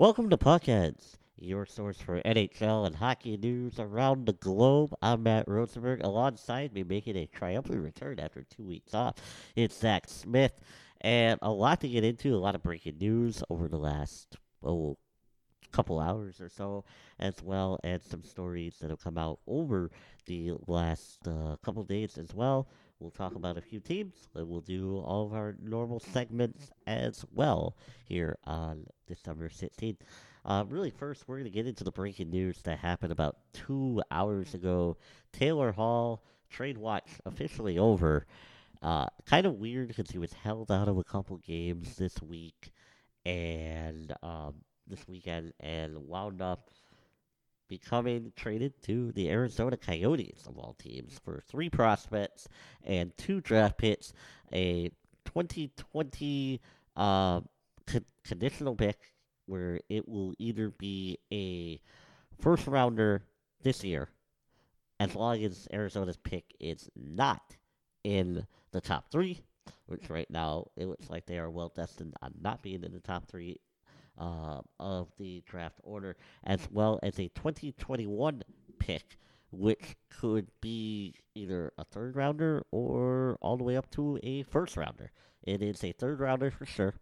Welcome to Puckheads, your source for NHL and hockey news around the globe. I'm Matt Rosenberg. Alongside me, making a triumphant return after two weeks off, it's Zach Smith. And a lot to get into, a lot of breaking news over the last, oh, couple hours or so, as well as some stories that have come out over the last uh, couple days as well. We'll talk about a few teams, and we'll do all of our normal segments as well here on December 16th. Uh, really, first, we're going to get into the breaking news that happened about two hours ago. Taylor Hall, trade watch officially over. Uh, kind of weird because he was held out of a couple games this week and um, this weekend and wound up becoming traded to the Arizona Coyotes of all teams for three prospects and two draft picks, a 2020 uh, con- conditional pick where it will either be a first rounder this year, as long as Arizona's pick is not in the top three, which right now it looks like they are well destined on not being in the top three uh, of the draft order, as well as a 2021 pick, which could be either a third rounder or all the way up to a first rounder. It is a third rounder for sure.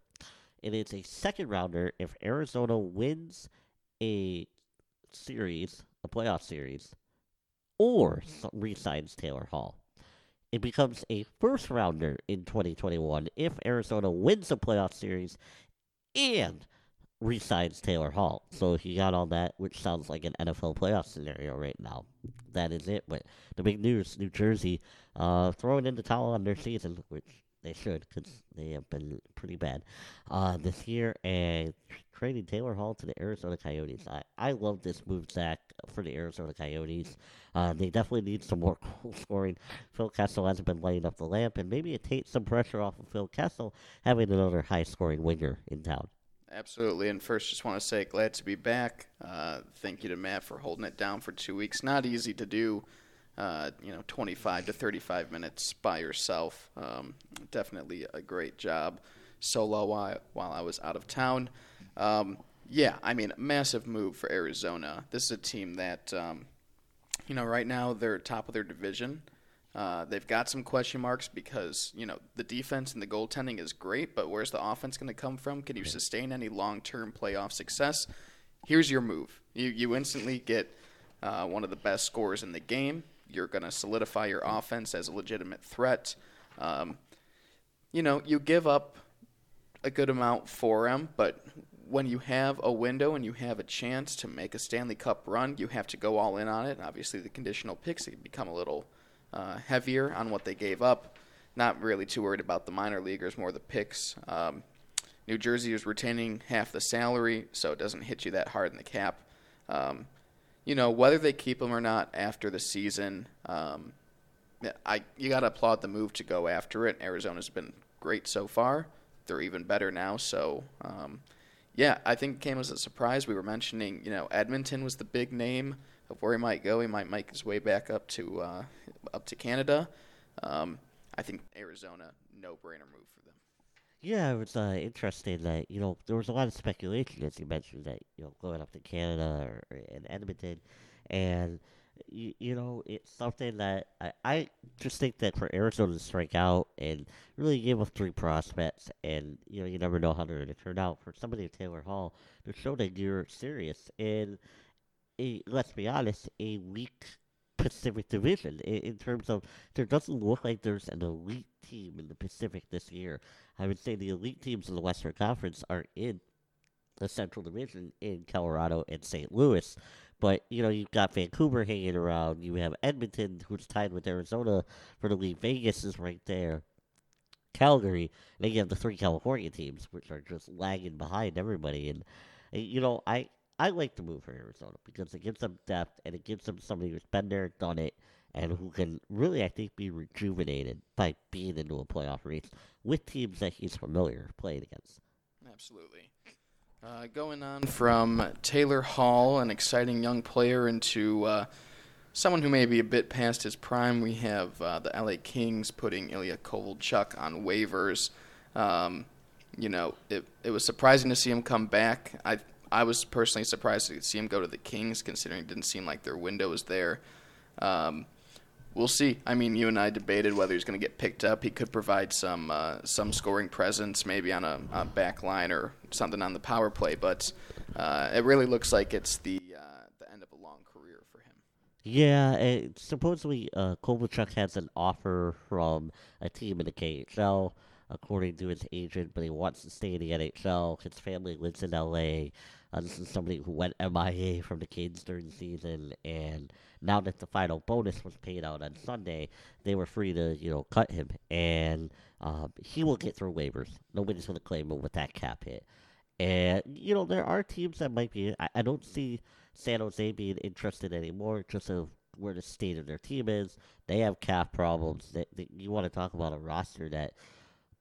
It is a second rounder if Arizona wins a series, a playoff series, or resigns Taylor Hall. It becomes a first rounder in 2021 if Arizona wins a playoff series and resigns Taylor Hall. So he got all that, which sounds like an NFL playoff scenario right now. That is it. But the big news: New Jersey uh, throwing in the towel on their season, which they should, because they have been pretty bad uh, this year, and trading Taylor Hall to the Arizona Coyotes. I, I love this move, Zach, for the Arizona Coyotes. Uh, they definitely need some more goal scoring. Phil Kessel hasn't been lighting up the lamp, and maybe it takes some pressure off of Phil Kessel having another high scoring winger in town. Absolutely. And first, just want to say, glad to be back. Uh, thank you to Matt for holding it down for two weeks. Not easy to do, uh, you know, 25 to 35 minutes by yourself. Um, definitely a great job solo while, I was out of town. Um, yeah, I mean, massive move for Arizona. This is a team that, um, you know, right now they're top of their division. Uh, they've got some question marks because you know the defense and the goaltending is great, but where's the offense going to come from? Can you sustain any long-term playoff success? Here's your move. You you instantly get uh, one of the best scorers in the game. You're going to solidify your offense as a legitimate threat. Um, you know you give up a good amount for him, but when you have a window and you have a chance to make a Stanley Cup run, you have to go all in on it. Obviously, the conditional picks become a little uh, heavier on what they gave up. Not really too worried about the minor leaguers, more the picks. Um, New Jersey is retaining half the salary, so it doesn't hit you that hard in the cap. Um, you know whether they keep him or not after the season. Um, I you got to applaud the move to go after it. Arizona's been great so far. They're even better now. So um, yeah, I think it came as a surprise. We were mentioning, you know, Edmonton was the big name of where he might go. He might make his way back up to uh, up to Canada. Um, I think Arizona, no brainer move for them. Yeah, it was uh, interesting that you know there was a lot of speculation as you mentioned that you know going up to Canada or, or in Edmonton, and you, you know it's something that I, I just think that for Arizona to strike out and really give up three prospects, and you know you never know how they're going to turn out. For somebody like Taylor Hall to show that you're serious and a let's be honest, a weak Pacific Division in, in, terms of there doesn't look like there's an elite team in the Pacific this year. I would say the elite teams in the Western Conference are in the Central Division in Colorado and St. Louis. But, you know, you've got Vancouver hanging around. You have Edmonton, who's tied with Arizona for the lead. Vegas is right there. Calgary. And then you have the three California teams, which are just lagging behind everybody. And, you know, I, I like the move for Arizona because it gives them depth and it gives them somebody who's been there, done it, and who can really, I think, be rejuvenated by being into a playoff race with teams that he's familiar playing against. Absolutely. Uh, going on from Taylor Hall, an exciting young player, into uh, someone who may be a bit past his prime, we have uh, the LA Kings putting Ilya Kovalchuk on waivers. Um, you know, it, it was surprising to see him come back. I I was personally surprised to see him go to the Kings, considering it didn't seem like their window was there. Um, we'll see. I mean, you and I debated whether he's going to get picked up. He could provide some uh, some scoring presence, maybe on a, a, back line or something on the power play. But uh, it really looks like it's the uh, the end of a long career for him. Yeah, it, supposedly uh, Kovalchuk has an offer from a team in the KHL, according to his agent, but he wants to stay in the NHL. His family lives in LA. Uh, this is somebody who went MIA from the Canes during the season, and now that the final bonus was paid out on Sunday, they were free to, you know, cut him, and um, he will get through waivers. Nobody's going to claim him with that cap hit. And, you know, there are teams that might be. I, I don't see San Jose being interested anymore just of where the state of their team is. They have cap problems. That, you want to talk about a roster that,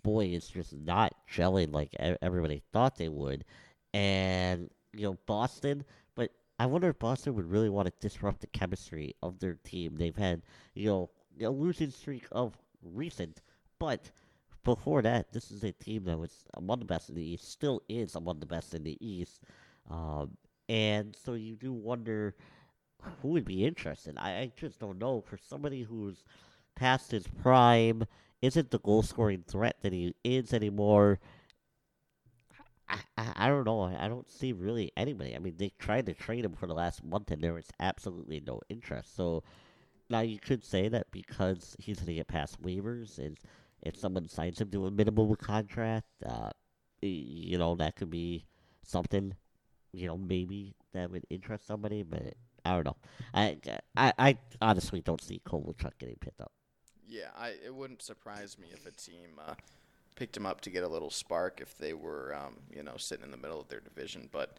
boy, is just not gelling like everybody thought they would. And, you know, Boston, but I wonder if Boston would really want to disrupt the chemistry of their team. They've had, you know, a losing streak of recent, but before that, this is a team that was among the best in the East, still is among the best in the East. Um, and so you do wonder who would be interested. I, I just don't know. For somebody who's past his prime, isn't the goal scoring threat that he is anymore. I, I, I don't know. I don't see really anybody. I mean, they tried to trade him for the last month, and there was absolutely no interest. So now you could say that because he's going to get past waivers, and if someone signs him to a minimum contract, uh, you know that could be something. You know, maybe that would interest somebody, but I don't know. I I, I honestly don't see Kovalchuk getting picked up. Yeah, I it wouldn't surprise me if a team uh, picked him up to get a little spark if they were, um, you know, sitting in the middle of their division. But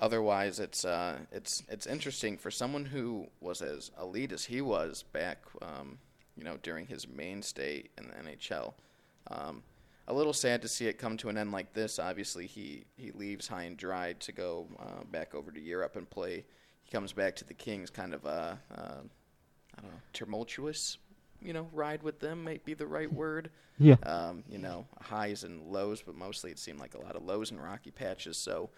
otherwise, it's uh, it's it's interesting for someone who was as elite as he was back, um, you know, during his mainstay in the NHL. Um, a little sad to see it come to an end like this. Obviously, he he leaves high and dry to go uh, back over to Europe and play. He comes back to the Kings, kind of a, uh, I don't know, tumultuous you know, ride with them might be the right word. Yeah. Um, you know, highs and lows, but mostly it seemed like a lot of lows and rocky patches. So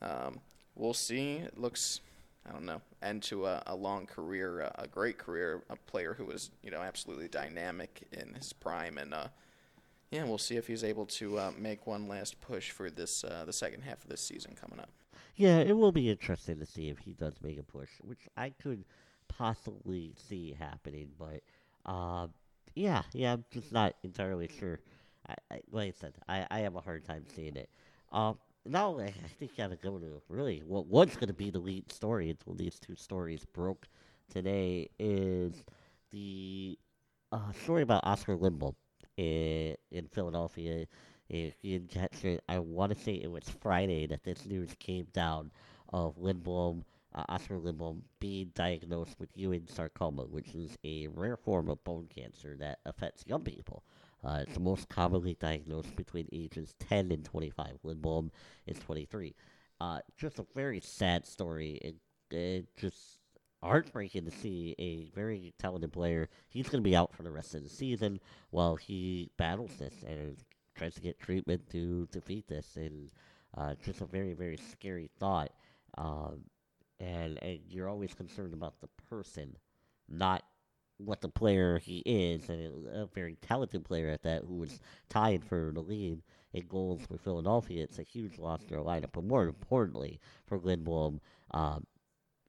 um, we'll see. It looks, I don't know, end to a, a long career, a, a, great career, a player who was, you know, absolutely dynamic in his prime. And, uh, yeah, we'll see if he's able to uh, make one last push for this uh, the second half of this season coming up. Yeah, it will be interesting to see if he does make a push, which I could possibly see happening, but – uh, yeah, yeah, I'm just not entirely sure. I, I, like I said, I, I have a hard time seeing it. Um, now I think I gotta go to really what was gonna be the lead story until these two stories broke today is the uh, story about Oskar Lindblom in, in Philadelphia. You catch it, I want to say it was Friday that this news came down of Lindblom uh, Oskar Lindblom being diagnosed with Ewing sarcoma, which is a rare form of bone cancer that affects young people. Uh, it's most commonly diagnosed between ages 10 and 25. Lindblom is 23. Uh, just a very sad story. It, it just heartbreaking to see a very talented player. He's going to be out for the rest of the season while he battles this and tries to get treatment to defeat this. And uh, just a very, very scary thought. Um, and, and you're always concerned about the person, not what the player he is, and a very talented player at that, who was tied for the lead in goals for Philadelphia. It's a huge loss to their lineup, but more importantly for Lindblom, um,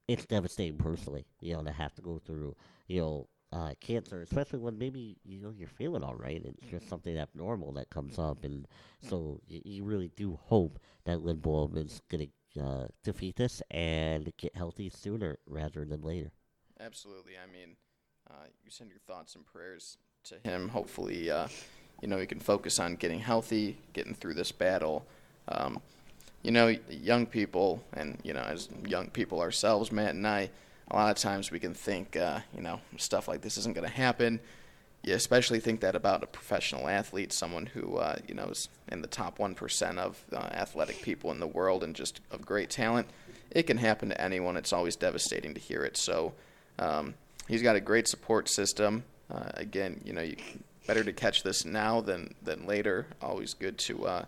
it's devastating personally. You know to have to go through, you know, uh, cancer, especially when maybe you know you're feeling all right. It's just something abnormal that comes up, and so you, you really do hope that Lindblom is going to uh, defeat this and get healthy sooner rather than later. Absolutely. I mean, uh, you send your thoughts and prayers to him. Hopefully, uh, you know, he can focus on getting healthy, getting through this battle. Um, you know, young people, and, you know, as young people ourselves, Matt and I, a lot of times we can think, uh, you know, stuff like this isn't going to happen you especially think that about a professional athlete, someone who uh, you know is in the top one percent of uh, athletic people in the world and just of great talent. It can happen to anyone. It's always devastating to hear it. So um, he's got a great support system. Uh, again, you know, you, better to catch this now than than later. Always good to uh,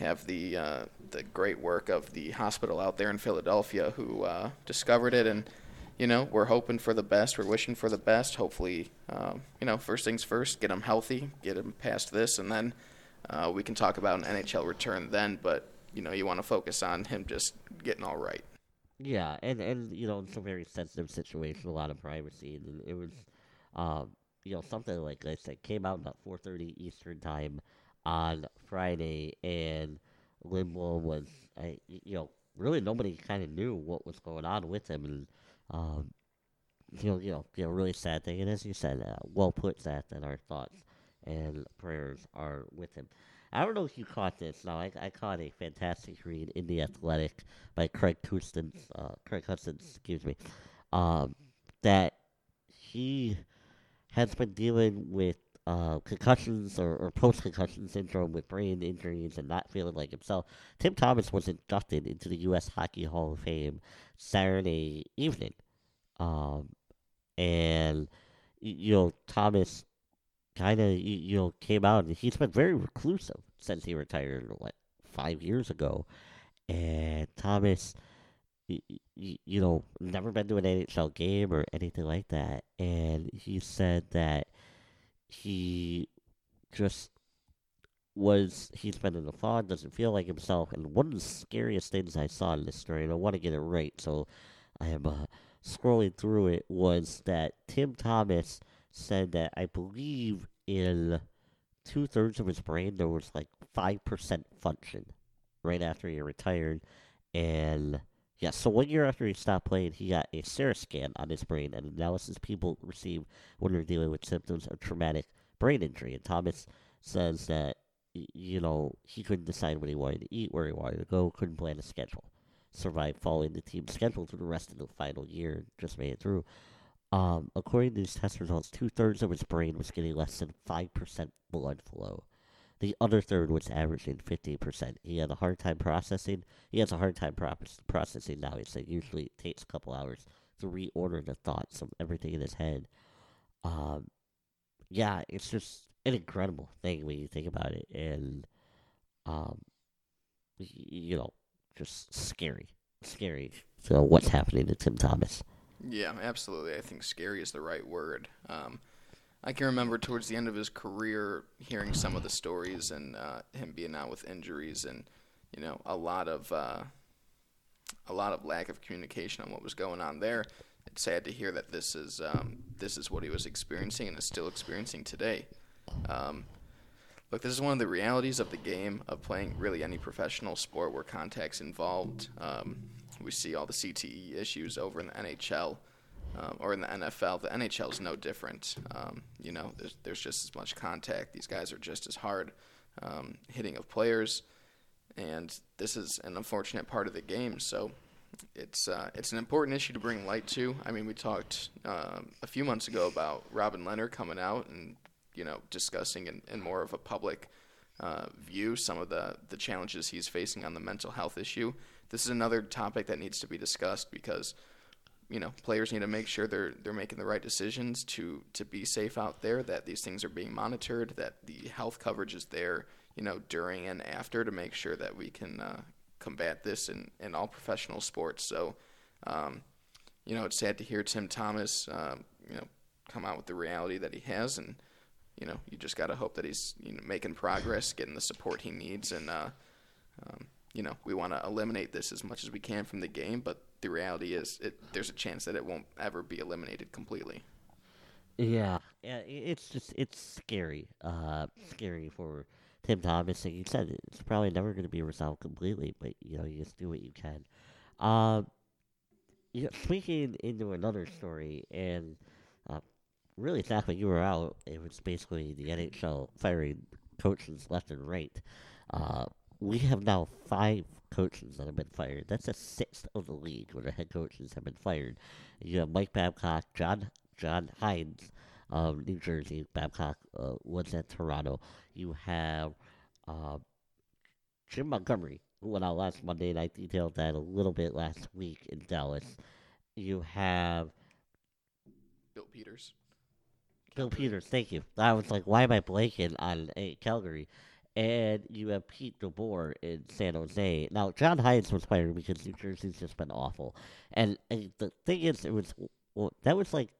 have the uh, the great work of the hospital out there in Philadelphia who uh, discovered it, and you know we're hoping for the best. We're wishing for the best. Hopefully, um, you know, first things first, get him healthy, get him past this, and then uh, we can talk about an NHL return then. But you know, you want to focus on him just getting all right. Yeah, and and you know it's a very sensitive situation, a lot of privacy, and it was, um, you know, something like I said came out about four thirty Eastern time on Friday, and Lindblom was, you know, really nobody kind of knew what was going on with him, and um, you know, you know, you know, really sad thing. And as you said, uh, well put, Zach, that our thoughts and prayers are with him. I don't know if you caught this. Now, I, I caught a fantastic read in the Athletic by Craig Custance, uh, Craig Custance, excuse me, um, that he has been dealing with uh, concussions or, or post concussion syndrome with brain injuries and not feeling like himself. Tim Thomas was inducted into the U.S. Hockey Hall of Fame Saturday evening. Um, and, you know, Thomas kind of, you, know, came out and he's been very reclusive since he retired, what, five years ago. And Thomas, you, you know, never been to an NHL game or anything like that. And he said that he just was he's been in a fog, doesn't feel like himself, and one of the scariest things I saw in this story, and I want to get it right, so I am uh, scrolling through it, was that Tim Thomas said that I believe in two thirds of his brain there was like five percent function right after he retired, and yeah, so one year after he stopped playing, he got a CERA scan on his brain, and analysis people receive when they're dealing with symptoms of traumatic brain injury. And Thomas says that, you know, he couldn't decide what he wanted to eat, where he wanted to go, couldn't plan a schedule. Survived following the team's schedule through the rest of the final year, just made it through. Um, according to his test results, two thirds of his brain was getting less than 5% blood flow. The other third was averaging 50%. He had a hard time processing. He has a hard time pro- processing now. He said usually it takes a couple hours to reorder the thoughts of everything in his head. Um, yeah, it's just an incredible thing when you think about it. And, um, you know, just scary. Scary. So, what's happening to Tim Thomas? Yeah, absolutely. I think scary is the right word. Um, I can remember towards the end of his career hearing some of the stories and uh, him being out with injuries and you know a lot of uh, a lot of lack of communication on what was going on there. It's sad to hear that this is um, this is what he was experiencing and is still experiencing today. Um, look, this is one of the realities of the game of playing really any professional sport where contact's involved. Um, we see all the CTE issues over in the NHL um, or in the NFL. The NHL is no different. Um, you know, there's, there's, just as much contact. These guys are just as hard um, hitting of players, and this is an unfortunate part of the game. So it's uh, it's an important issue to bring light to. I mean, we talked um, a few months ago about Robin Lehner coming out and you know discussing in, in more of a public uh, view some of the the challenges he's facing on the mental health issue. This is another topic that needs to be discussed because you know, players need to make sure they're they're making the right decisions to to be safe out there. That these things are being monitored. That the health coverage is there, you know, during and after to make sure that we can uh, combat this in in all professional sports. So, um, you know, it's sad to hear Tim Thomas, um, you know, come out with the reality that he has, and you know, you just got to hope that he's you know making progress, getting the support he needs, and uh, um, you know, we want to eliminate this as much as we can from the game, but the reality is, it, there's a chance that it won't ever be eliminated completely. Yeah, yeah, it's just it's scary, uh, scary for Tim Thomas. Like you said, it's probably never going to be resolved completely, but you know, you just do what you can. Um, you know, speaking into another story, and really, Zach, when you were out, it was basically the NHL firing coaches left and right. Uh, we have now five coaches that have been fired. That's a sixth of the league where the head coaches have been fired. You have Mike Babcock, John John Hynes of New Jersey. Babcock uh, was at Toronto. You have uh, Jim Montgomery, who went out last Monday, and I detailed that a little bit last week in Dallas. You have Bill Peters. Bill Peters, thank you. I was like, why am I blanking on uh, Calgary? and you have Pete DeBoer in San Jose. Now, John Hynes was fired because New Jersey's just been awful. And, and the thing is, it was well, that was like,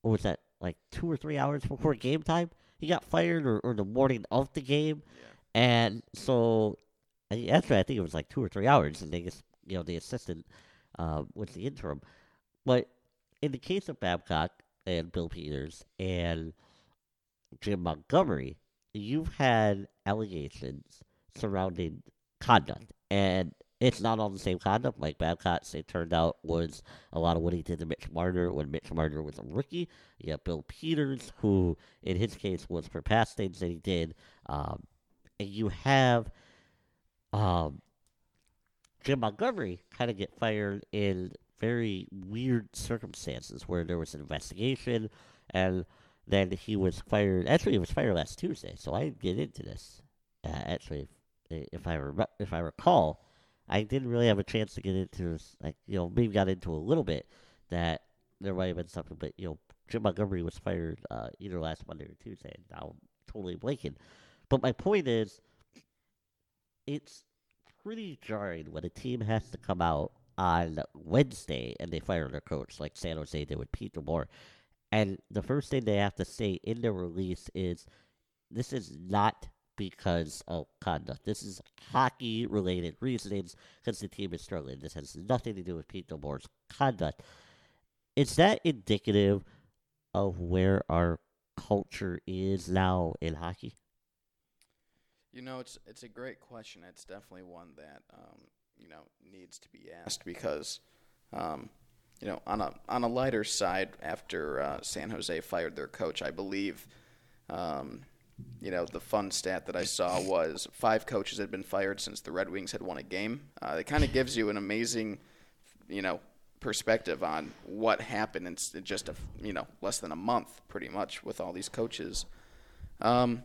what was that, like two or three hours before game time? He got fired, or, or the morning of the game. Yeah. And so, I- actually, I think it was like two or three hours, and they just, you know, the assistant uh, was the interim. But in the case of Babcock and Bill Peters and Jim Montgomery, you've had allegations surrounding conduct, and it's not all the same conduct. Mike Babcock's, it turned out, was a lot of what he did to Mitch Marner when Mitch Marner was a rookie. You have Bill Peters, who, in his case, was for past things that he did. Um, and you have um, Jim Montgomery kind of get fired in very weird circumstances where there was an investigation and then he was fired. Actually, he was fired last Tuesday, so I didn't get into this. Uh, actually, if, if I rem- if I recall, I didn't really have a chance to get into this. Like you know, maybe got into a little bit that there might have been something, but you know, Jim Montgomery was fired uh, either last Monday or Tuesday. And I'm totally blanking. But my point is, it's pretty jarring when a team has to come out on Wednesday and they fire their coach, like San Jose did with Pete DeBoer. And the first thing they have to say in their release is this is not because of conduct. This is hockey related reasons because the team is struggling. This has nothing to do with Pete DeBoer's conduct. Is that indicative of where our culture is now in hockey? You know, it's it's a great question. It's definitely one that um, you know needs to be asked because, um, you know, on a on a lighter side, after uh, San Jose fired their coach, I believe, um, you know, the fun stat that I saw was five coaches had been fired since the Red Wings had won a game. Uh, it kind of gives you an amazing, you know, perspective on what happened in just a you know less than a month, pretty much, with all these coaches. Um,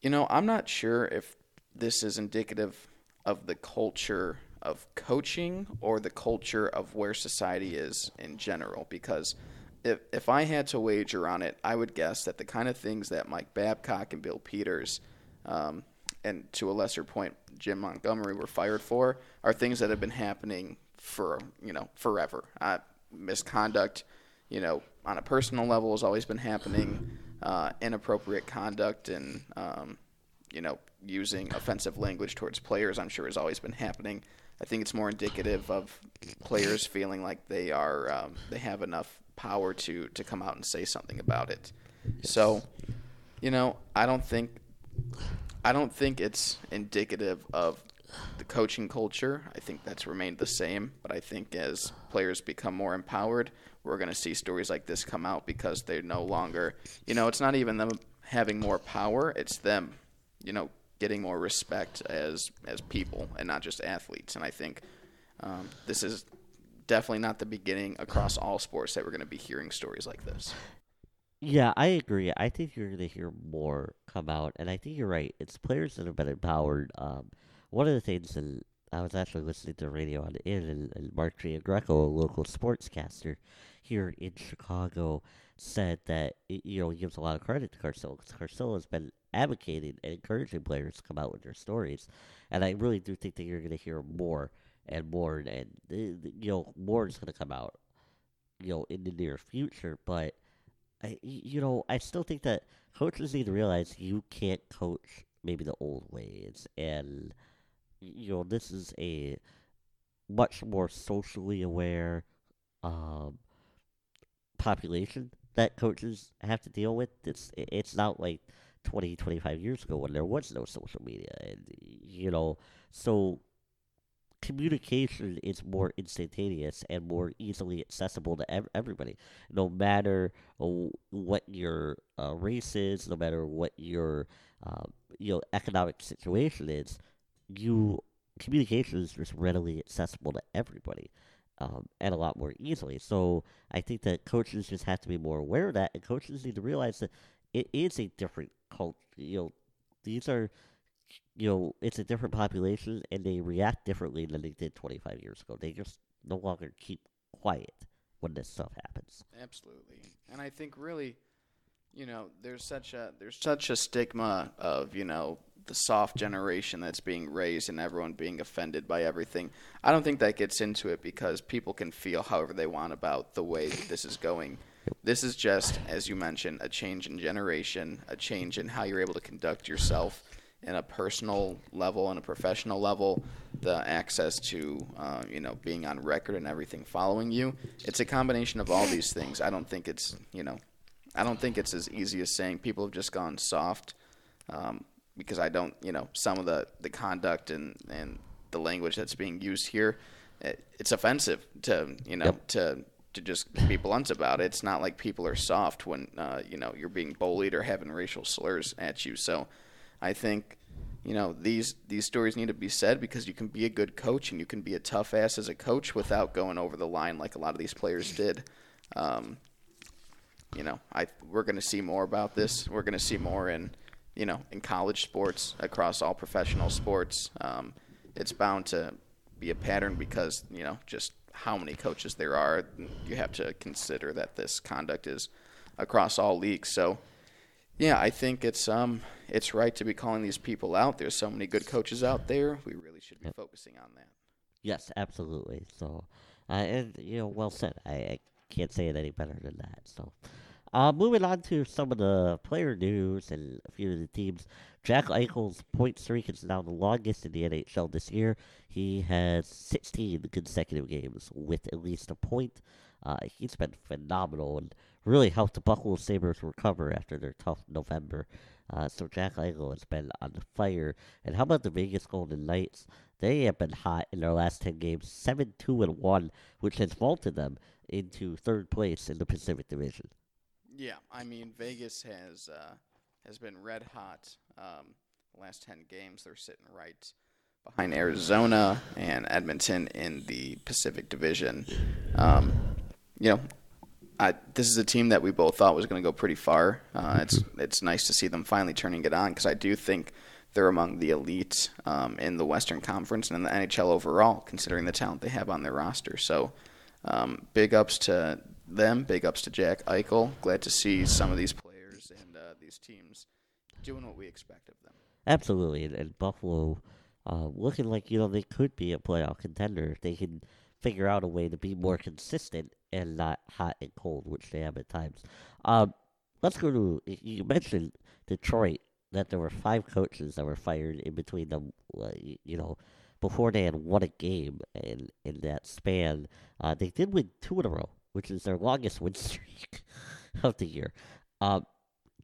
you know, I'm not sure if this is indicative of the culture of coaching or the culture of where society is in general. Because if if I had to wager on it, I would guess that the kind of things that Mike Babcock and Bill Peters, um, and to a lesser point Jim Montgomery, were fired for, are things that have been happening for you know forever. Uh, misconduct, you know, on a personal level has always been happening. Uh, inappropriate conduct and um, you know using offensive language towards players, I'm sure has always been happening. I think it's more indicative of players feeling like they are um, they have enough power to to come out and say something about it. So, you know, I don't think I don't think it's indicative of the coaching culture. I think that's remained the same, but I think as players become more empowered, we're going to see stories like this come out because they're no longer, you know, it's not even them having more power, it's them, you know, getting more respect as as people and not just athletes. And I think um, this is definitely not the beginning across all sports that we're going to be hearing stories like this. Yeah, I agree. I think you're going to hear more come out, and I think you're right. It's players that have been empowered. Um, one of the things, and I was actually listening to radio on in, and, and Mark Giangreco, a local sportscaster here in Chicago, said that you know he gives a lot of credit to Carcillo because Carcillo has been advocating and encouraging players to come out with their stories, and I really do think that you're going to hear more and more, and, uh, you know more is going to come out, you know, in the near future, but. I, you know, I still think that coaches need to realize you can't coach maybe the old ways, and you know, this is a much more socially aware um, population that coaches have to deal with. It's it's not like 20, 25 years ago when there was no social media, and you know, so communication is more instantaneous and more easily accessible to ev- everybody, no matter what your uh, race is, no matter what your uh, you know economic situation is. You communication is just readily accessible to everybody. Um, and a lot more easily. So I think that coaches just have to be more aware of that, and coaches need to realize that it is a different culture. You know, these are you know, it's a different population and they react differently than they did 25 years ago. They just no longer keep quiet when this stuff happens. Absolutely, and I think really, you know, there's such a there's such a stigma of you know the soft generation that's being raised and everyone being offended by everything. I don't think that gets into it because people can feel however they want about the way this is going. This is just, as you mentioned, a change in generation, a change in how you're able to conduct yourself in a personal level and a professional level, the access to uh, you know being on record and everything following you. It's a combination of all these things. I don't think it's you know, I don't think it's as easy as saying people have just gone soft, um, because I don't you know some of the the conduct and and the language that's being used here, it, it's offensive to you know Yep. to to just be blunt about it. It's not like people are soft when uh, you know you're being bullied or having racial slurs at you. So I think you know these these stories need to be said because you can be a good coach and you can be a tough ass as a coach without going over the line like a lot of these players did. Um, you know, I we're going to see more about this. We're going to see more in you know in college sports across all professional sports. Um, it's bound to be a pattern because you know just how many coaches there are. You have to consider that this conduct is across all leagues. So yeah, I think it's um it's right to be calling these people out. There's so many good coaches out there. We really should be focusing on that. Yes, absolutely. So, uh, and you know, well said. I, I can't say it any better than that. So, uh, moving on to some of the player news and a few of the teams. Jack Eichel's point streak is now the longest in the NHL this year. He has 16 consecutive games with at least a point. Uh, he's been phenomenal and really helped the Buffalo Sabres recover after their tough November. Uh, so Jack Eichel has been on fire. And how about the Vegas Golden Knights? They have been hot in their last 10 games, 7 2 and 1, which has vaulted them into third place in the Pacific Division. Yeah, I mean Vegas has uh, has been red hot. Um, the last ten games, they're sitting right behind Arizona and Edmonton in the Pacific Division. Um, you know, I, this is a team that we both thought was going to go pretty far. Uh, it's it's nice to see them finally turning it on because I do think they're among the elite um, in the Western Conference and in the NHL overall, considering the talent they have on their roster. So, um, big ups to them. Big ups to Jack Eichel. Glad to see some of these players and uh, these teams doing what we expect of them. Absolutely. And, and Buffalo uh, looking like, you know, they could be a playoff contender if they can figure out a way to be more consistent and not hot and cold, which they have at times. Um, let's go to, you mentioned Detroit, that there were five coaches that were fired in between them, uh, you know, before they had won a game in, in that span. Uh, they did win two in a row, which is their longest win streak of the year. Um,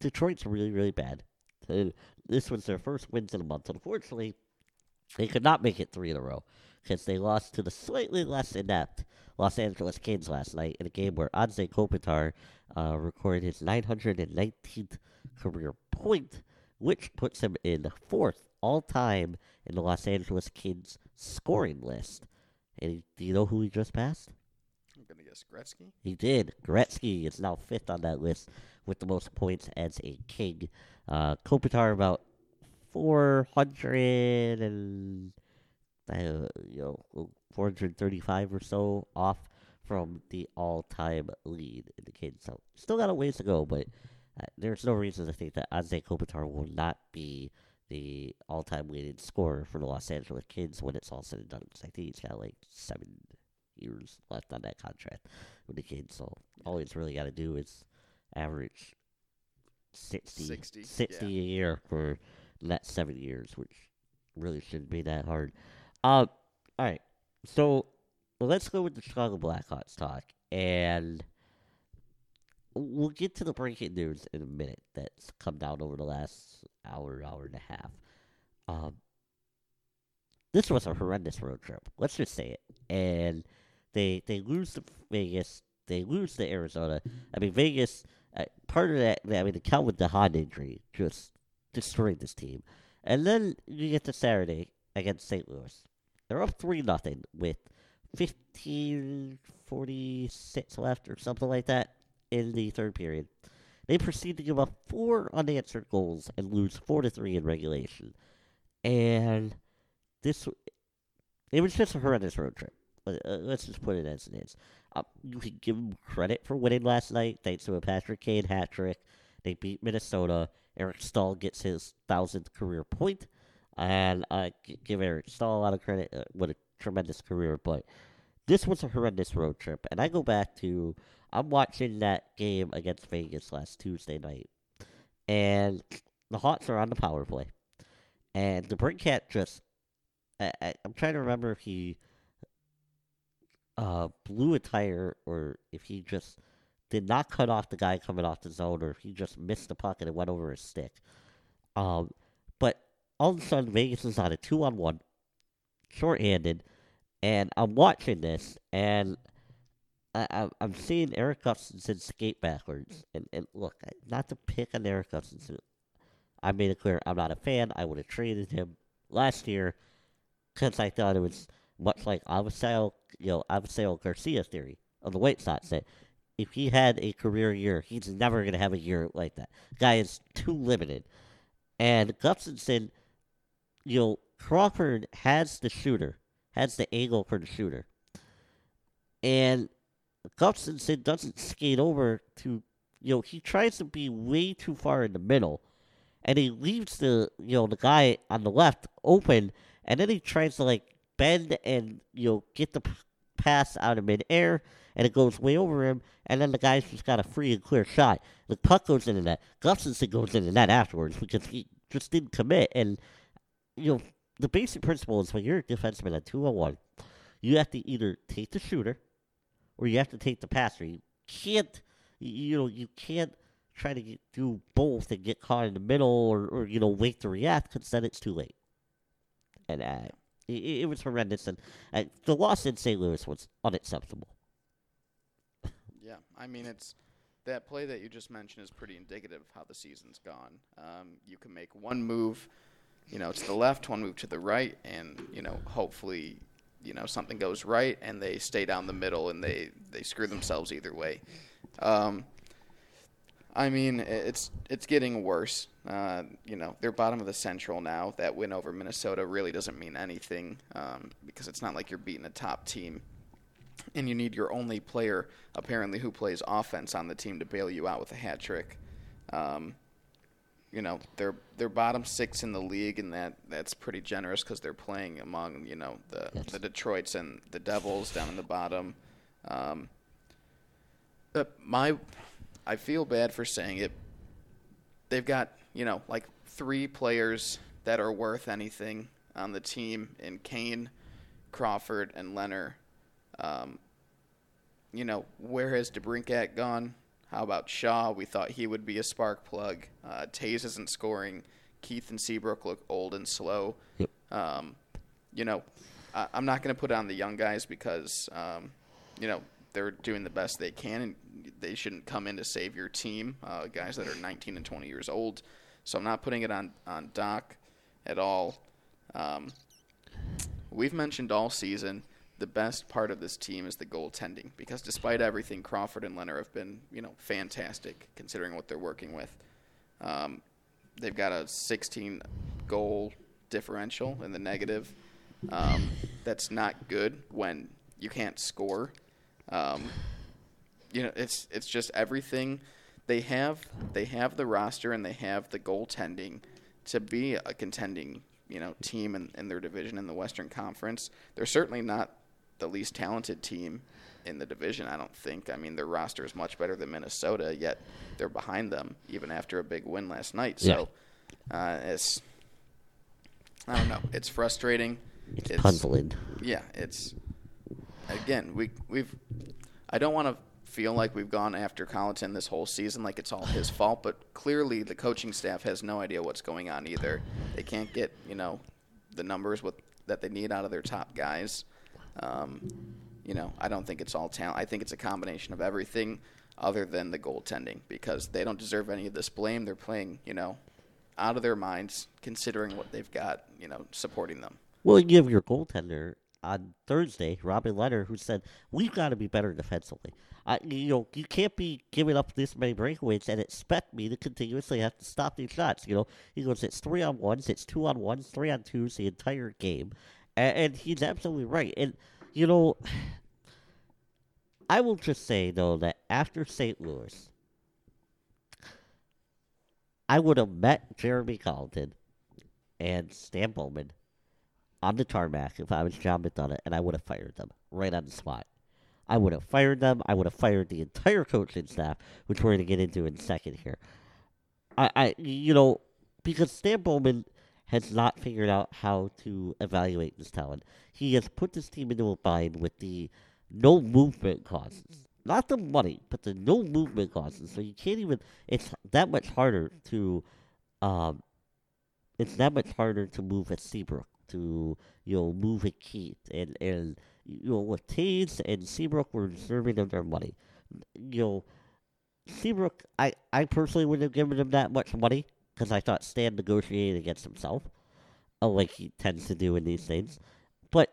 Detroit's really, really bad. And this was their first wins in a month. Unfortunately, they could not make it three in a row because they lost to the slightly less inept Los Angeles Kings last night in a game where Anze Kopitar uh, recorded his 919th career point, which puts him in fourth all time in the Los Angeles Kings scoring list. And do you know who he just passed? Gonna guess Gretzky. He did. Gretzky is now fifth on that list with the most points as a king. Uh, Kopitar about four hundred and uh, you know four hundred thirty-five or so off from the all-time lead in the Kings. So still got a ways to go, but uh, there's no reason to think that Anze Kopitar will not be the all-time leading scorer for the Los Angeles Kings when it's all said and done. 'cause I think he's got like seven years left on that contract with the Kings. So all he's really got to do is average 60, 60, 60 yeah. a year for the next seven years, which really shouldn't be that hard. Uh, all right. So let's go with the Chicago Blackhawks talk. And we'll get to the breaking news in a minute that's come down over the last hour, hour and a half. Um, this was a horrendous road trip. Let's just say it. And they they lose to Vegas. They lose to Arizona. I mean, Vegas. Uh, part of that, I mean, the count with the DeHaan injury just destroyed this team. And then you get to Saturday against St. Louis. They're up three nothing with fifteen forty six left or something like that in the third period. They proceed to give up four unanswered goals and lose four to three in regulation. And this, it was just a horrendous road trip. Uh, let's just put it as it is. Uh, you can give them credit for winning last night, thanks to a Patrick Kane hat trick. They beat Minnesota, Eric Staal gets his thousandth career point, and I give Eric Staal a lot of credit. Uh, what a tremendous career, but this was a horrendous road trip. And I go back to I'm watching that game against Vegas last Tuesday night, and the Hawks are on the power play, and the DeBrincat just I, I, I'm trying to remember if he uh, blew a tire or if he just did not cut off the guy coming off the zone or if he just missed the puck and it went over his stick. Um, but all of a sudden, Vegas is on a two on one, short-handed, and I'm watching this and I, I'm seeing Eric Gustafsson skate backwards. And, and look, not to pick on Eric Gustafsson, I made it clear I'm not a fan. I would have traded him last year because I thought it was much like Avisail, you know, Avisail Garcia theory of the White Sox that if he had a career year, he's never going to have a year like that. Guy is too limited. And Gustafsson, you know, Crawford has the shooter, has the angle for the shooter. And Gustafsson doesn't skate over to, you know, he tries to be way too far in the middle. And he leaves the, you know, the guy on the left open. And then he tries to, like, bend and, you know, get the pass out of midair. And it goes way over him. And then the guy's just got a free and clear shot. The puck goes into net. Gustafsson goes into net afterwards because he just didn't commit. And, you know, the basic principle is when you're a defenseman at 2 on 1, you have to either take the shooter or you have to take the passer. You can't, you know, you can't try to get, do both and get caught in the middle or, or you know, wait to react because then it's too late. And uh, it, it was horrendous. And uh, the loss in St. Louis was unacceptable. Yeah, I mean, it's that play that you just mentioned is pretty indicative of how the season's gone. Um, you can make one move, you know, to the left, one move to the right, and you know, hopefully you know something goes right and they stay down the middle and they they screw themselves either way. Um, I mean, it's it's getting worse. Uh, you know, they're bottom of the Central now. That win over Minnesota really doesn't mean anything um, because it's not like you're beating a top team, and you need your only player apparently who plays offense on the team to bail you out with a hat trick. Um, you know they're they're bottom six in the league, and that that's pretty generous because they're playing among you know the the Detroit's and the Devils down in the bottom. Um, but my, I feel bad for saying it. They've got you know like three players that are worth anything on the team in Kane, Crawford, and Lehner. Um, you know where has DeBrincat gone? How about Shaw? We thought he would be a spark plug. Uh, Toews isn't scoring. Keith and Seabrook look old and slow. Yep. Um, you know, I, am not going to put on the young guys because, um, you know, they're doing the best they can, and they shouldn't come in to save your team. Uh, guys that are 19 and 20 years old. So I'm not putting it on on Dach at all. Um, we've mentioned all season the best part of this team is the goaltending because despite everything, Crawford and Lehner have been you know fantastic considering what they're working with. Um, they've got a 16 goal differential in the negative. Um, that's not good when you can't score. Um, you know, it's it's just everything. They have they have the roster and they have the goaltending to be a contending you know team in, in their division in the Western Conference. They're certainly not the least talented team in the division. I don't think. I mean, their roster is much better than Minnesota, yet they're behind them even after a big win last night. So uh, it's I don't know. It's frustrating. It's, it's puzzling. Yeah, it's again we we've. I don't want to feel like we've gone after Colliton this whole season like it's all his fault, but clearly the coaching staff has no idea what's going on either. They can't get you know the numbers with that they need out of their top guys. Um, you know, I don't think it's all talent. I think it's a combination of everything other than the goaltending because they don't deserve any of this blame. They're playing, you know, out of their minds considering what they've got, you know, supporting them. Well, you have your goaltender on Thursday, Robin Lehner, who said, We've got to be better defensively. I, you know, you can't be giving up this many breakaways and expect me to continuously have to stop these shots. You know, he goes, It's three on ones, it's two on ones, three on twos the entire game. And, and he's absolutely right. And, you know, I will just say, though, that after St. Louis, I would have met Jeremy Colliton and Stan Bowman on the tarmac if I was John McDonough, and I would have fired them right on the spot. I would have fired them. I would have fired the entire coaching staff, which we're going to get into in a second here. I, I, you know, because Stan Bowman has not figured out how to evaluate this talent. He has put this team into a bind with the no movement clauses. Not the money, but the no movement clauses. So you can't even, it's that much harder to, um, it's that much harder to move a Seabrook, to, you know, move a Keith. And, and you know, Toews and Seabrook were deserving of their money. You know, Seabrook, I, I personally wouldn't have given him that much money because I thought Stan negotiated against himself, uh, like he tends to do in these things. But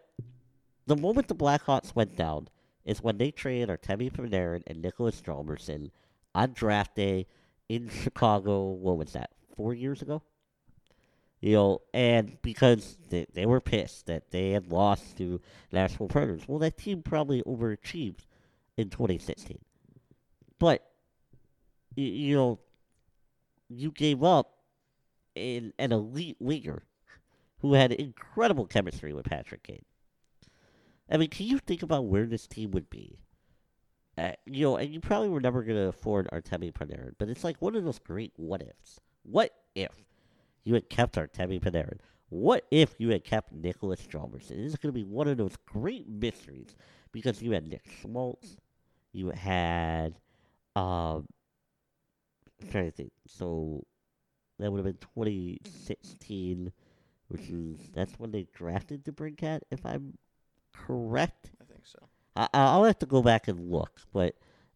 the moment the Blackhawks went down is when they traded Artemi Panarin and Nicholas Hjalmarsson on draft day in Chicago. What was that? Four years ago. You know, and because they, they were pissed that they had lost to Nashville Predators. Well, that team probably overachieved in 2016. But, you, you know, you gave up an, an elite winger who had incredible chemistry with Patrick Kane. I mean, can you think about where this team would be? Uh, you know, and you probably were never going to afford Artemi Panarin, but it's like one of those great what ifs. What if you had kept our Artemi Panarin? What if you had kept Nicholas Hjalmarsson? This is going to be one of those great mysteries because you had Nick Schmaltz, you had, um, I'm trying to think. So that would have been 2016, which is that's when they drafted DeBrincat, if I'm correct. I think so. I, I'll have to go back and look, but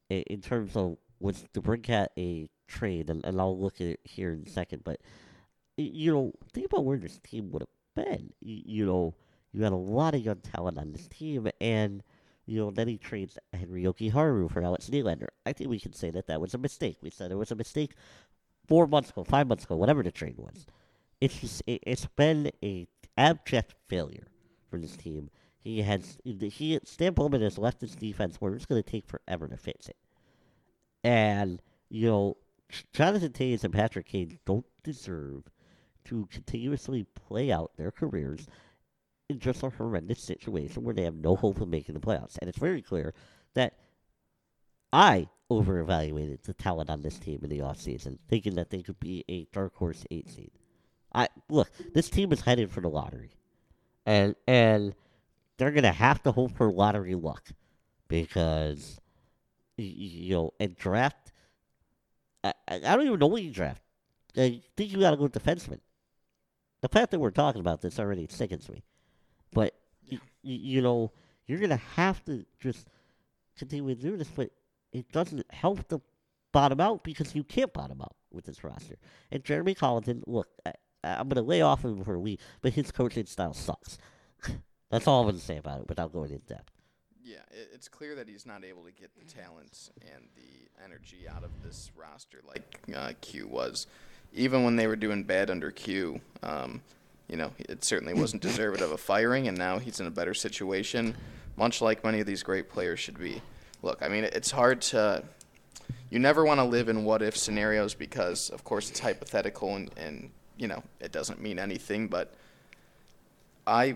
in, terms of was DeBrincat a trade, and, and I'll look at it here in a second. But you know, think about where this team would have been. You, know, you had a lot of young talent on this team, and you know, then he trades Henry Haru for Alex Nylander. I think we can say that that was a mistake. We said it was a mistake four months ago, five months ago, whatever the trade was. It's just, it, it's been a abject failure for this team. He has he Stan Bowman has left this defense where it's going to take forever to fix it. And you know, Jonathan Toews and Patrick Kane don't deserve to continuously play out their careers in just a horrendous situation where they have no hope of making the playoffs. And it's very clear that I over-evaluated the talent on this team in the offseason, thinking that they could be a dark horse eight seed. I look, this team is headed for the lottery, and and they're gonna have to hope for lottery luck because you know and draft. I, I don't even know what you draft. I think you got to go defenseman. The fact that we're talking about this already sickens me, but y- y- you know you're gonna have to just continue to do this, but it doesn't help the bottom out because you can't bottom out with this roster. And Jeremy Colliton, look, I, I'm going to lay off him for a week, but his coaching style sucks. That's all I'm going to say about it without going in depth. Yeah, it's clear that he's not able to get the talent and the energy out of this roster like uh, Q was. Even when they were doing bad under Q, um, you know, it certainly wasn't deserved of a firing, and now he's in a better situation, much like many of these great players should be. Look, I mean, it's hard to. You never want to live in what if scenarios because, of course, it's hypothetical and, and, you know, it doesn't mean anything, but I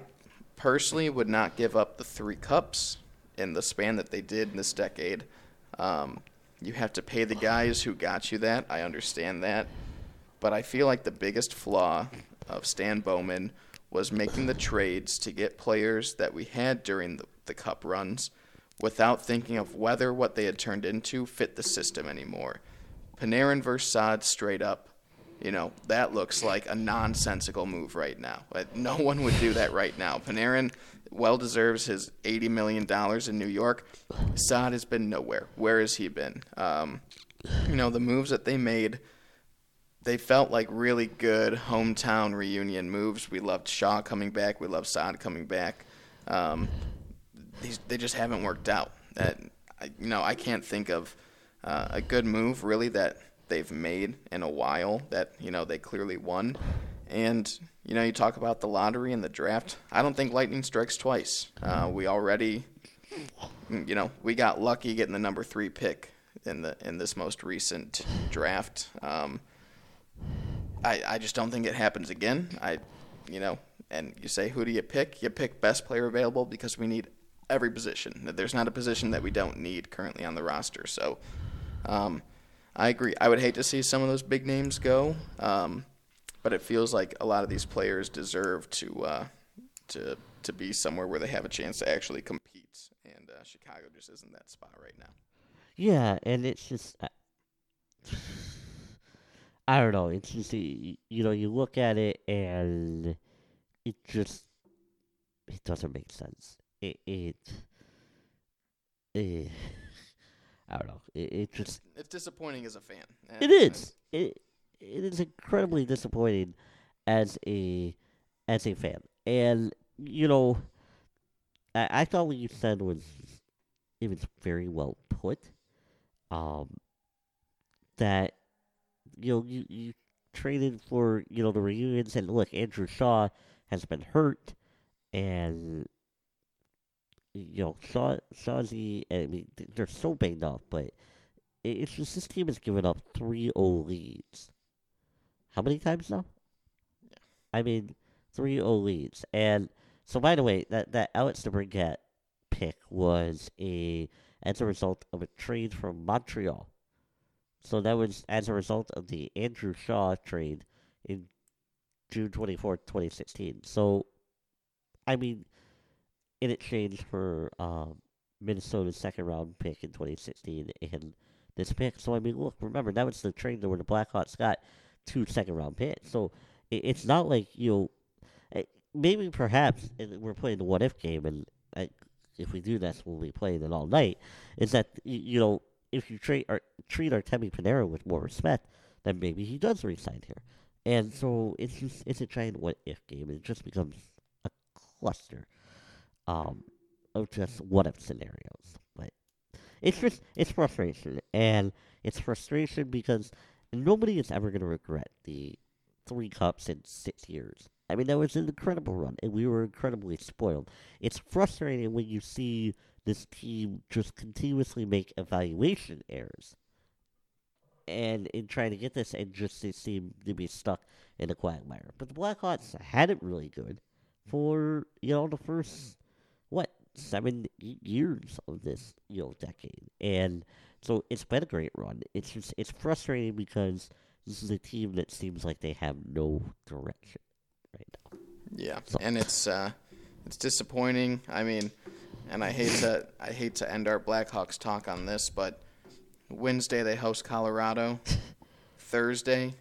personally would not give up the three cups in the span that they did in this decade. Um, you have to pay the guys who got you that. I understand that. But I feel like the biggest flaw of Stan Bowman was making the trades to get players that we had during the, the cup runs without thinking of whether what they had turned into fit the system anymore. Panarin versus Saad straight up, you know, that looks like a nonsensical move right now. But no one would do that right now. Panarin well deserves his $80 million in New York. Saad has been nowhere. Where has he been? Um, you know, the moves that they made, they felt like really good hometown reunion moves. We loved Shaw coming back. We loved Saad coming back. Um, these they just haven't worked out. That I, you know, I can't think of uh, a good move really that they've made in a while that you know they clearly won. And you know, you talk about the lottery and the draft. I don't think lightning strikes twice. Uh, we already, you know, we got lucky getting the number three pick in the in this most recent draft. Um, I, I just don't think it happens again. I, you know, and you say who do you pick? You pick best player available because we need every position. There's not a position that we don't need currently on the roster. So, um, I agree. I would hate to see some of those big names go, um, but it feels like a lot of these players deserve to uh, to to be somewhere where they have a chance to actually compete. And uh, Chicago just isn't that spot right now. Yeah, and it's just. I, I don't know. It's just you know you look at it and it just it doesn't make sense. It it, eh, I don't know. It, it just It's disappointing as a fan. it is it it is incredibly disappointing as a as a fan. And you know, I, I thought what you said was it was very well put. Um, that you know you you traded for you know the reunions and look Andrew Shaw has been hurt and you know Shaw Shawzy I mean they're so banged up but it's just this team has given up 3-0 leads. How many times now? I mean 3-0 leads and so by the way that that Alex DeBrincat pick was a as a result of a trade from Montreal. So that was as a result of the Andrew Shaw trade in June 24th, 2016. So, I mean, in exchange for um, Minnesota's second round pick in 2016 and this pick. So, I mean, look, remember, that was the trade where the Blackhawks got two second round picks. So, it, it's not like, you know, eh, maybe perhaps we're playing the what if game, and I, if we do this, we'll be playing it all night. Is that you know if you treat or treat our Artemi Panarin with more respect, then maybe he does resign here. And so it's just it's a giant what if game. It just becomes a cluster um, of just what if scenarios. But it's just it's frustration, and it's frustration because nobody is ever going to regret the three cups in six years. I mean, that was an incredible run, and we were incredibly spoiled. It's frustrating when you see this team just continuously make evaluation errors. And in trying to get this, and just they seem to be stuck in a quagmire. But the Blackhawks had it really good for, you know, the first, what, seven y- years of this, you know, decade. And so it's been a great run. It's just, it's frustrating because this is a team that seems like they have no direction right now. Yeah, So- and it's uh, it's disappointing. I mean, and I hate to I hate to end our Blackhawks talk on this, but Wednesday they host Colorado. Thursday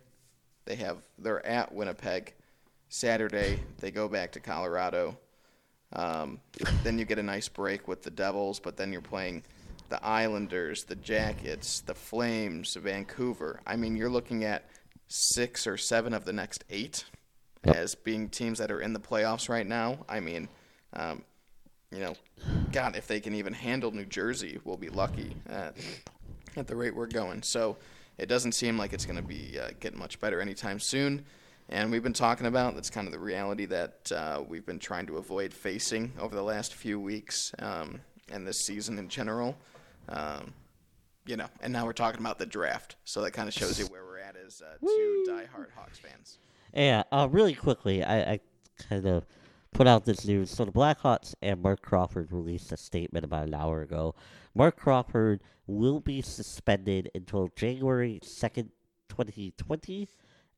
they have they're at Winnipeg. Saturday they go back to Colorado. Um, then you get a nice break with the Devils, but then you're playing the Islanders, the Jackets, the Flames, Vancouver. I mean, you're looking at six or seven of the next eight as being teams that are in the playoffs right now. I mean, um, you know, God, if they can even handle New Jersey, we'll be lucky at, at the rate we're going. So it doesn't seem like it's going to be uh, getting much better anytime soon. And we've been talking about that's kind of the reality that uh, we've been trying to avoid facing over the last few weeks um, and this season in general. Um, you know, and now we're talking about the draft, so that kind of shows you where we're at as uh, two diehard Hawks fans. Yeah, uh, really quickly, I, I kind of put out this news. So the Blackhawks and Marc Crawford released a statement about an hour ago. Marc Crawford will be suspended until January 2nd, 2020,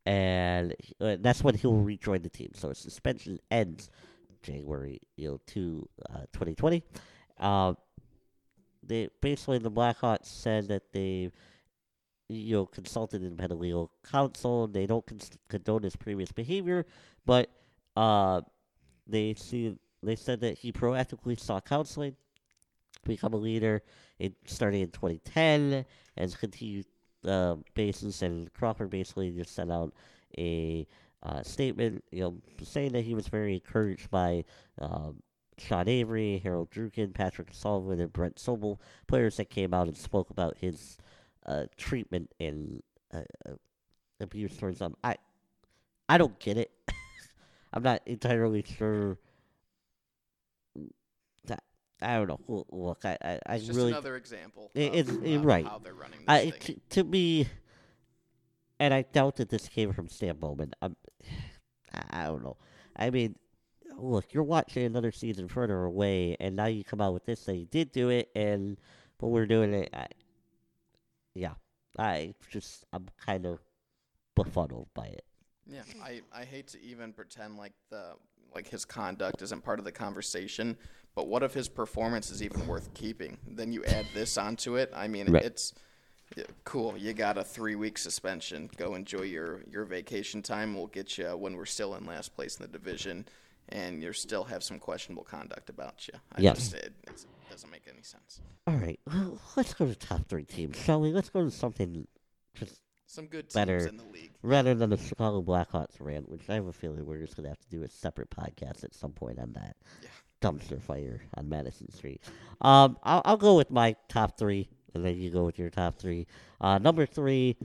and uh, that's when he'll rejoin the team. So his suspension ends January you know, 2, uh, 2020. Uh, they basically the Blackhawks said that they you know consulted independent legal counsel. They don't con- condone his previous behavior, but uh, they see they said that he proactively sought counseling to become a leader in starting in 2010 and continued uh, basis. And Crawford basically just sent out a uh, statement, you know, saying that he was very encouraged by um, Sean Avery, Harold Druken, Patrick Sullivan, and Brent Sopel, players that came out and spoke about his uh, treatment and uh, uh, abuse towards them. I, I don't get it. I'm not entirely sure. That I don't know. Look, I, I, I It's just really another example. It- of, it's- it- right. How they're running this I thing. t- to me, and I doubt that this came from Stan Bowman. Um, I don't know. I mean, look, you're watching another season further away, and now you come out with this. They did do it, and but we're doing it. I, yeah, I just I'm kind of befuddled by it. Yeah, I, I hate to even pretend like the like his conduct isn't part of the conversation, but what if his performance is even worth keeping? Then you add this onto it. I mean, Right. it's yeah, cool. You got a three week suspension. Go enjoy your your vacation time. We'll get you when we're still in last place in the division, and you still have some questionable conduct about you. I Yes. just it, it's, it doesn't make any sense. All right, well, let's go to top three teams, shall we? Let's go to something just Some good teams Better. in the league. rather than the Chicago Blackhawks rant, which I have a feeling we're just gonna have to do a separate podcast at some point on that Yeah. dumpster fire on Madison Street. Um, I'll, I'll go with my top three, and then you go with your top three. Uh, number three,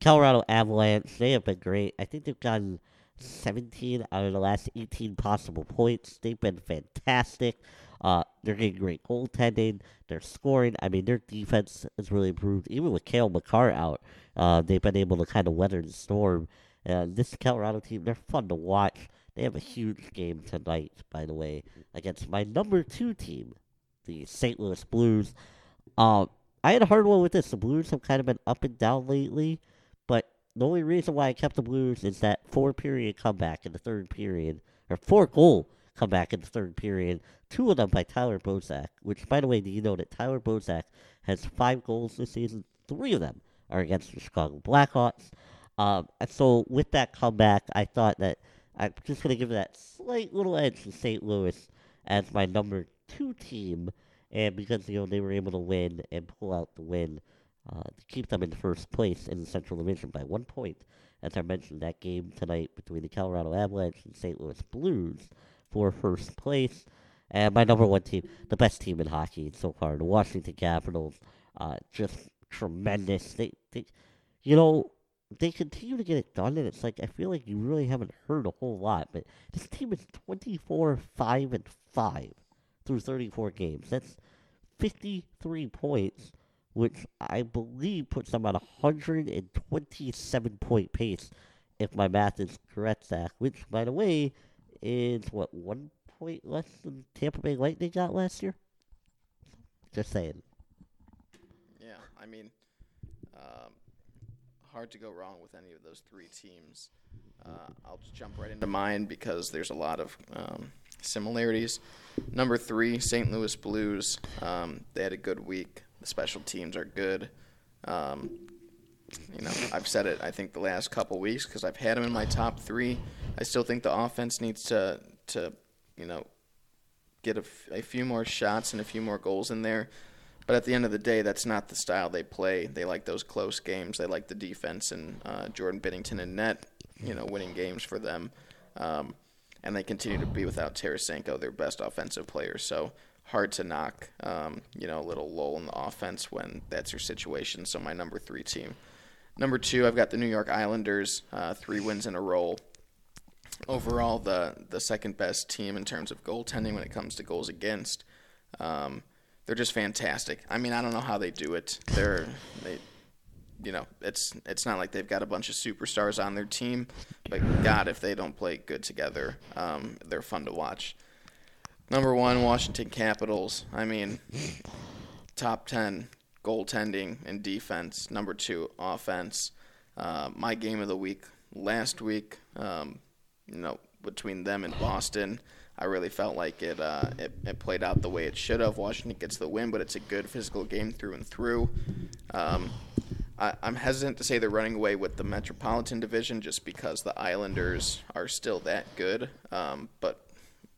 Colorado Avalanche. They have been great. I think they've gotten 17 out of the last 18 possible points. They've been fantastic. Uh, they're getting great goaltending. They're scoring. I mean, their defense has really improved. Even with Cale Makar out, uh, they've been able to kind of weather the storm. Uh, this Colorado team, they're fun to watch. They have a huge game tonight, by the way, against my number two team, the St. Louis Blues. Um, I had a hard one with this. The Blues have kind of been up and down lately, but the only reason why I kept the Blues is that four period comeback in the third period, or four goal comeback in the third period, two of them by Tyler Bozak, which, by the way, do you know that Tyler Bozak has five goals this season? Three of them are against the Chicago Blackhawks. Um, and so with that comeback, I thought that I'm just going to give that slight little edge to St. Louis as my number two team, and because you know they were able to win and pull out the win uh, to keep them in first place in the Central Division by one point. As I mentioned, that game tonight between the Colorado Avalanche and St. Louis Blues for first place. And my number one team, the best team in hockey so far, the Washington Capitals, uh, just tremendous. They, they, you know, they continue to get it done, and it's like I feel like you really haven't heard a whole lot. But this team is twenty four five and five through thirty four games. That's fifty three points, which I believe puts them on a hundred and twenty seven point pace, if my math is correct, Zach. Which, by the way, is what one point less than Tampa Bay Lightning got last year. Just saying. I mean, um, hard to go wrong with any of those three teams. Uh, I'll just jump right into mine because there's a lot of um, similarities. Number three, St. Louis Blues. Um, they had a good week. The special teams are good. Um, you know, I've said it. I think the last couple weeks because I've had them in my top three. I still think the offense needs to to you know get a, f- a few more shots and a few more goals in there. But at the end of the day, that's not the style they play. They like those close games. They like the defense and uh, Jordan Binnington and net, you know, winning games for them. Um, and they continue to be without Tarasenko, their best offensive player. So hard to knock, um, you know, a little lull in the offense when that's your situation. So my number three team. Number two, I've got the New York Islanders, uh, three wins in a row overall the the second best team in terms of goaltending when it comes to goals against. Um, they're just fantastic. I mean, I don't know how they do it. They're they, you know, it's it's not like they've got a bunch of superstars on their team, but God, if they don't play good together, um, they're fun to watch. Number one, Washington Capitals. I mean, top ten goaltending and defense. Number two, offense. Uh, my game of the week last week. Um, you know, between them and Boston, I really felt like it, uh, it it played out the way it should have. Washington gets the win, but it's a good physical game through and through. Um, I, I'm hesitant to say they're running away with the Metropolitan Division just because the Islanders are still that good. Um, but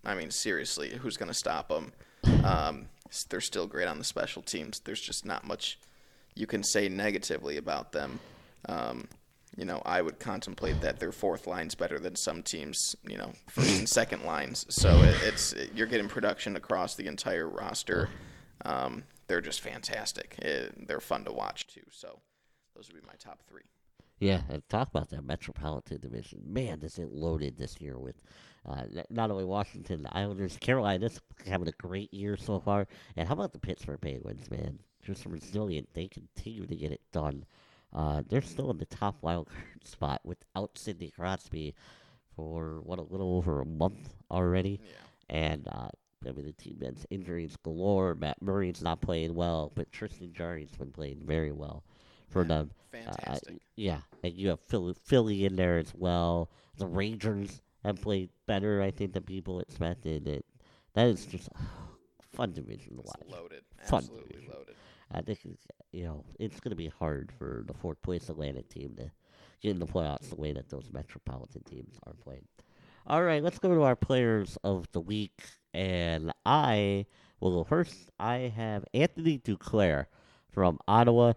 I mean, seriously, who's going to stop them? Um, they're still great on the special teams. There's just not much you can say negatively about them. Um, you know, I would contemplate that their fourth line's better than some teams, you know, first and second lines. So it, it's you're getting production across the entire roster. Um, they're just fantastic. It, they're fun to watch too. So those would be my top three. Yeah, and talk about that Metropolitan Division. Man, is it loaded this year with uh, not only Washington, the Islanders, Carolina's having a great year so far. And how about the Pittsburgh Penguins, man? Just resilient. They continue to get it done. Uh, they're still in the top wild card spot without Sidney Crosby for what a little over a month already, Yeah. and uh, I mean the team has injuries galore. Matt Murray's not playing well, but Tristan Jarry's been playing very well for Yeah. them. Fantastic. Uh, yeah, and you have Philly, Philly in there as well. The Rangers have played better, I think, than people expected. It that is just fun division to it's watch. loaded. Fun Absolutely division. loaded. I think you know it's going to be hard for the fourth place Atlantic team to get in the playoffs the way that those metropolitan teams are playing. All right, let's go to our players of the week, and I will go first. I have Anthony Duclair from Ottawa.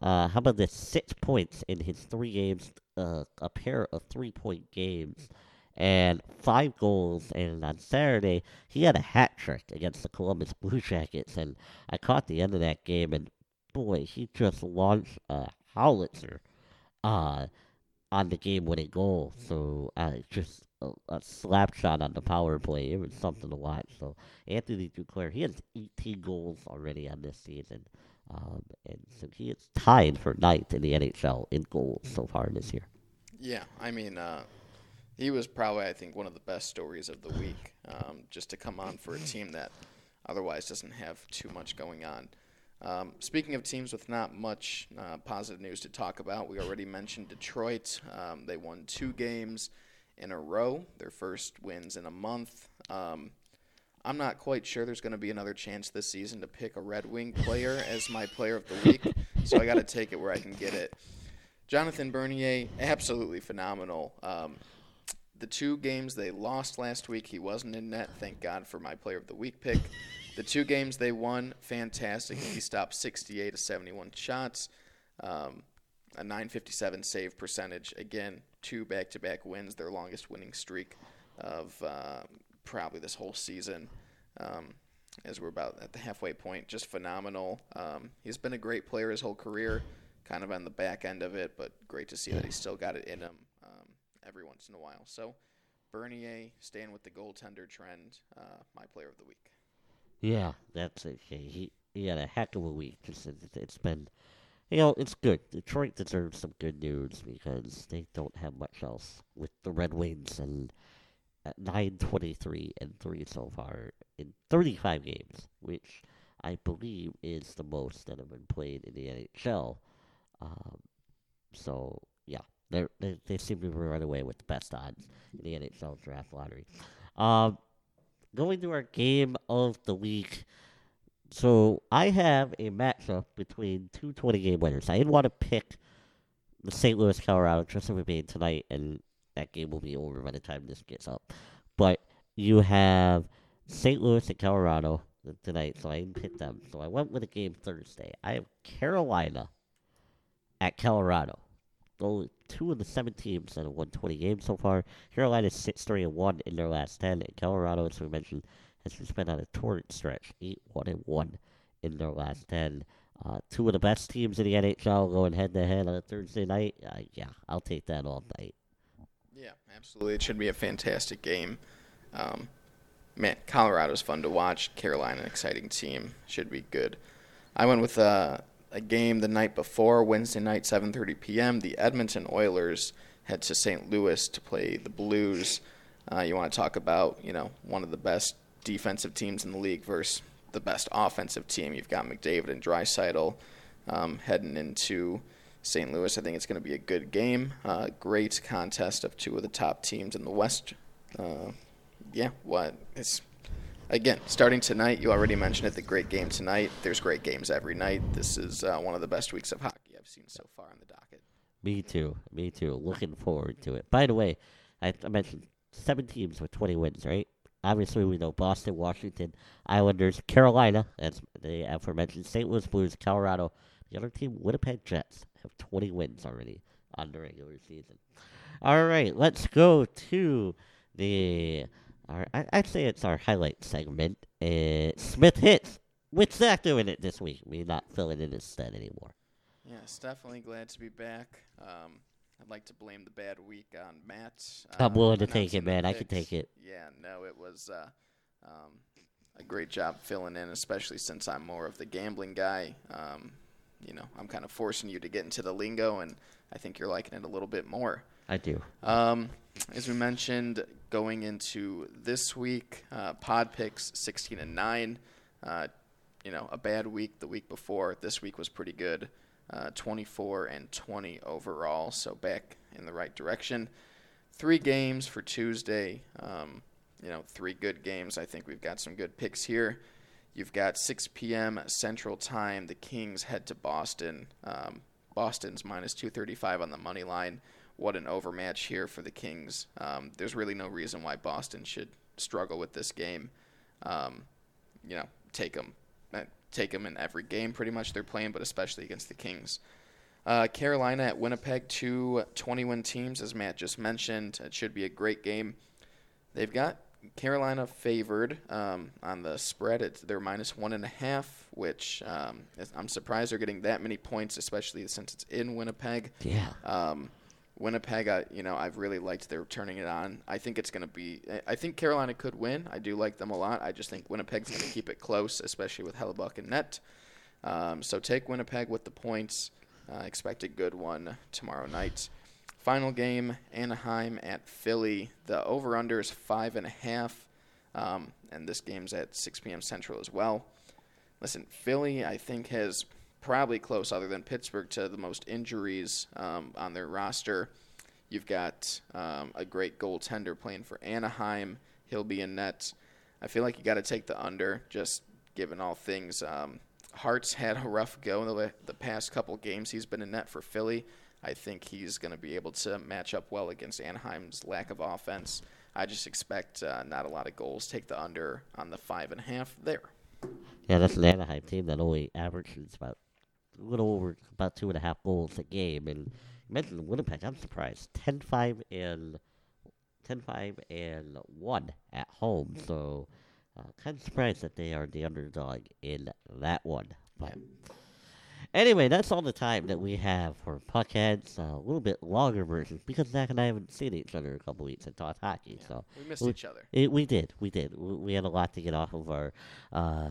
Uh, how about this? Six points in his three games, uh, a pair of three-point games, and five goals. And on Saturday, he had a hat trick against the Columbus Blue Jackets, and I caught the end of that game, and boy, he just launched a howitzer uh, on the game-winning goal. So uh, just a, a slap shot on the power play. It was something to watch. So Anthony Duclair, he has 18 goals already on this season. Um, and so he is tied for ninth in the NHL in goals so far this year. Yeah, I mean, uh, he was probably, I think, one of the best stories of the week. Um, just to come on for a team that otherwise doesn't have too much going on. Um, speaking of teams with not much uh, positive news to talk about, we already mentioned Detroit. Um, they won two games in a row, their first wins in a month. Um, I'm not quite sure there's going to be another chance this season to pick a Red Wing player as my player of the week, so I got to take it where I can get it. Jonathan Bernier, absolutely phenomenal. Um, the two games they lost last week, he wasn't in net. Thank God for my player of the week pick. The two games they won, fantastic. He stopped 68 to 71 shots, um, a 957 save percentage. Again, two back to back wins, their longest winning streak of uh, probably this whole season. Um, as we're about at the halfway point, just phenomenal. Um, he's been a great player his whole career, kind of on the back end of it, but great to see that he's still got it in him every once in a while. So, Bernier staying with the goaltender trend, uh, my player of the week. Yeah, that's it. He, he, had a heck of a week. Just, it, it's been, you know, it's good. Detroit deserves some good news because they don't have much else with the Red Wings and at 923 and 3 so far in 35 games, which I believe is the most that have been played in the NHL. Um, so, yeah, they're, they they seem to run away with the best odds in the NHL draft lottery. Um, going to our game of the week. So I have a matchup between two 20 game winners. I didn't want to pick the St. Louis Colorado just for being tonight, and that game will be over by the time this gets up. But you have St. Louis and Colorado tonight, so I didn't pick them. So I went with a game Thursday. I have Carolina at Colorado. Only two of the seven teams that have won 20 games so far. Carolina is six three and one in their last ten, and Colorado, as we mentioned, has just been on a torrid stretch, eight one and one in their last ten. Uh, two of the best teams in the NHL going head to head on a Thursday night. Uh, yeah, I'll take that all night. Yeah, absolutely. It should be a fantastic game. Um, man, Colorado's fun to watch. Carolina, an exciting team. Should be good. I went with uh, a game the night before, Wednesday night, 7:30 p.m. The Edmonton Oilers head to St. Louis to play the Blues. Uh, you want to talk about, you know, one of the best defensive teams in the league versus the best offensive team. You've got McDavid and Draisaitl um, heading into St. Louis. I think it's going to be a good game. Uh, great contest of two of the top teams in the West. Uh, yeah, what it's again starting tonight. You already mentioned it. The great game tonight. There's great games every night. This is uh, one of the best weeks of hockey I've seen so far on the docket. Me too. Me too. Looking forward to it. By the way, I, I mentioned seven teams with 20 wins, right? Obviously, we know Boston, Washington, Islanders, Carolina, that's the aforementioned St. Louis Blues, Colorado. The other team, Winnipeg Jets, have 20 wins already on the regular season. All right, let's go to the. Our, I, I'd say it's our highlight segment. Uh, Smith hits with Zach doing it this week. Me not filling in his stead anymore. Yes, definitely glad to be back. Um, I'd like to blame the bad week on Matt. I'm uh, willing to take it, man. I can take it. Yeah, no, it was uh, um, a great job filling in, especially since I'm more of the gambling guy. Um, you know, I'm kind of forcing you to get into the lingo, and I think you're liking it a little bit more. I do. Um, as we mentioned, going into this week, uh, Pod picks 16 and nine. Uh, you know, a bad week the week before. This week was pretty good, uh, 24 and 20 overall. So back in the right direction. Three games for Tuesday. Um, you know, three good games. I think we've got some good picks here. You've got 6 p.m. Central Time. The Kings head to Boston. Um, Boston's minus 235 on the money line what an overmatch here for the Kings. Um, there's really no reason why Boston should struggle with this game. Um, you know, take them, uh, take them in every game pretty much they're playing, but especially against the Kings. Uh, Carolina at Winnipeg, two 20-win teams, as Matt just mentioned. It should be a great game. They've got Carolina favored um, on the spread. It's they're minus one and a half, which um, I'm surprised they're getting that many points, especially since it's in Winnipeg. Yeah. Winnipeg, I, you know, I've really liked their turning it on. I think it's going to be. I think Carolina could win. I do like them a lot. I just think Winnipeg's going to keep it close, especially with Hellebuyck and net. Um, so take Winnipeg with the points. Uh, expect a good one tomorrow night. Final game: Anaheim at Philly. The over/under is five and a half, um, and this game's at 6 p.m. Central as well. Listen, Philly, I think has probably close, other than Pittsburgh, to the most injuries um, on their roster. You've got um, a great goaltender playing for Anaheim. He'll be in net. I feel like you got to take the under, just given all things. Um, Hart's had a rough go in the, the past couple games he's been in net for Philly. I think he's going to be able to match up well against Anaheim's lack of offense. I just expect uh, not a lot of goals. Take the under on the five and a half there. Yeah, that's an Anaheim team that only averages about a little over about two and a half goals a game. And you mentioned Winnipeg. I'm surprised. 10-5 and 10-5 and one at home. So uh, kind of surprised that they are the underdog in that one. But anyway, that's all the time that we have for Puckheads. Uh, a little bit longer version because Zach and I haven't seen each other in a couple weeks and talked hockey. So We missed we, each other. It, we did, we did. We, we had a lot to get off of our uh,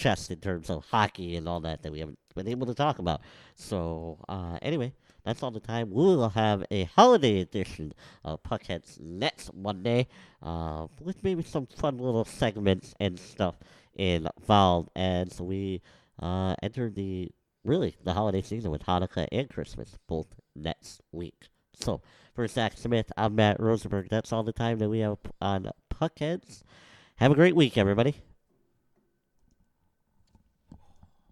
chest in terms of hockey and all that that we haven't been able to talk about. So uh, anyway, that's all the time. We will have a holiday edition of Puckheads next Monday uh, with maybe some fun little segments and stuff involved as we uh, enter the really the holiday season with Hanukkah and Christmas both next week. So for Zach Smith, I'm Matt Rosenberg. That's all the time that we have on Puckheads. Have a great week, everybody.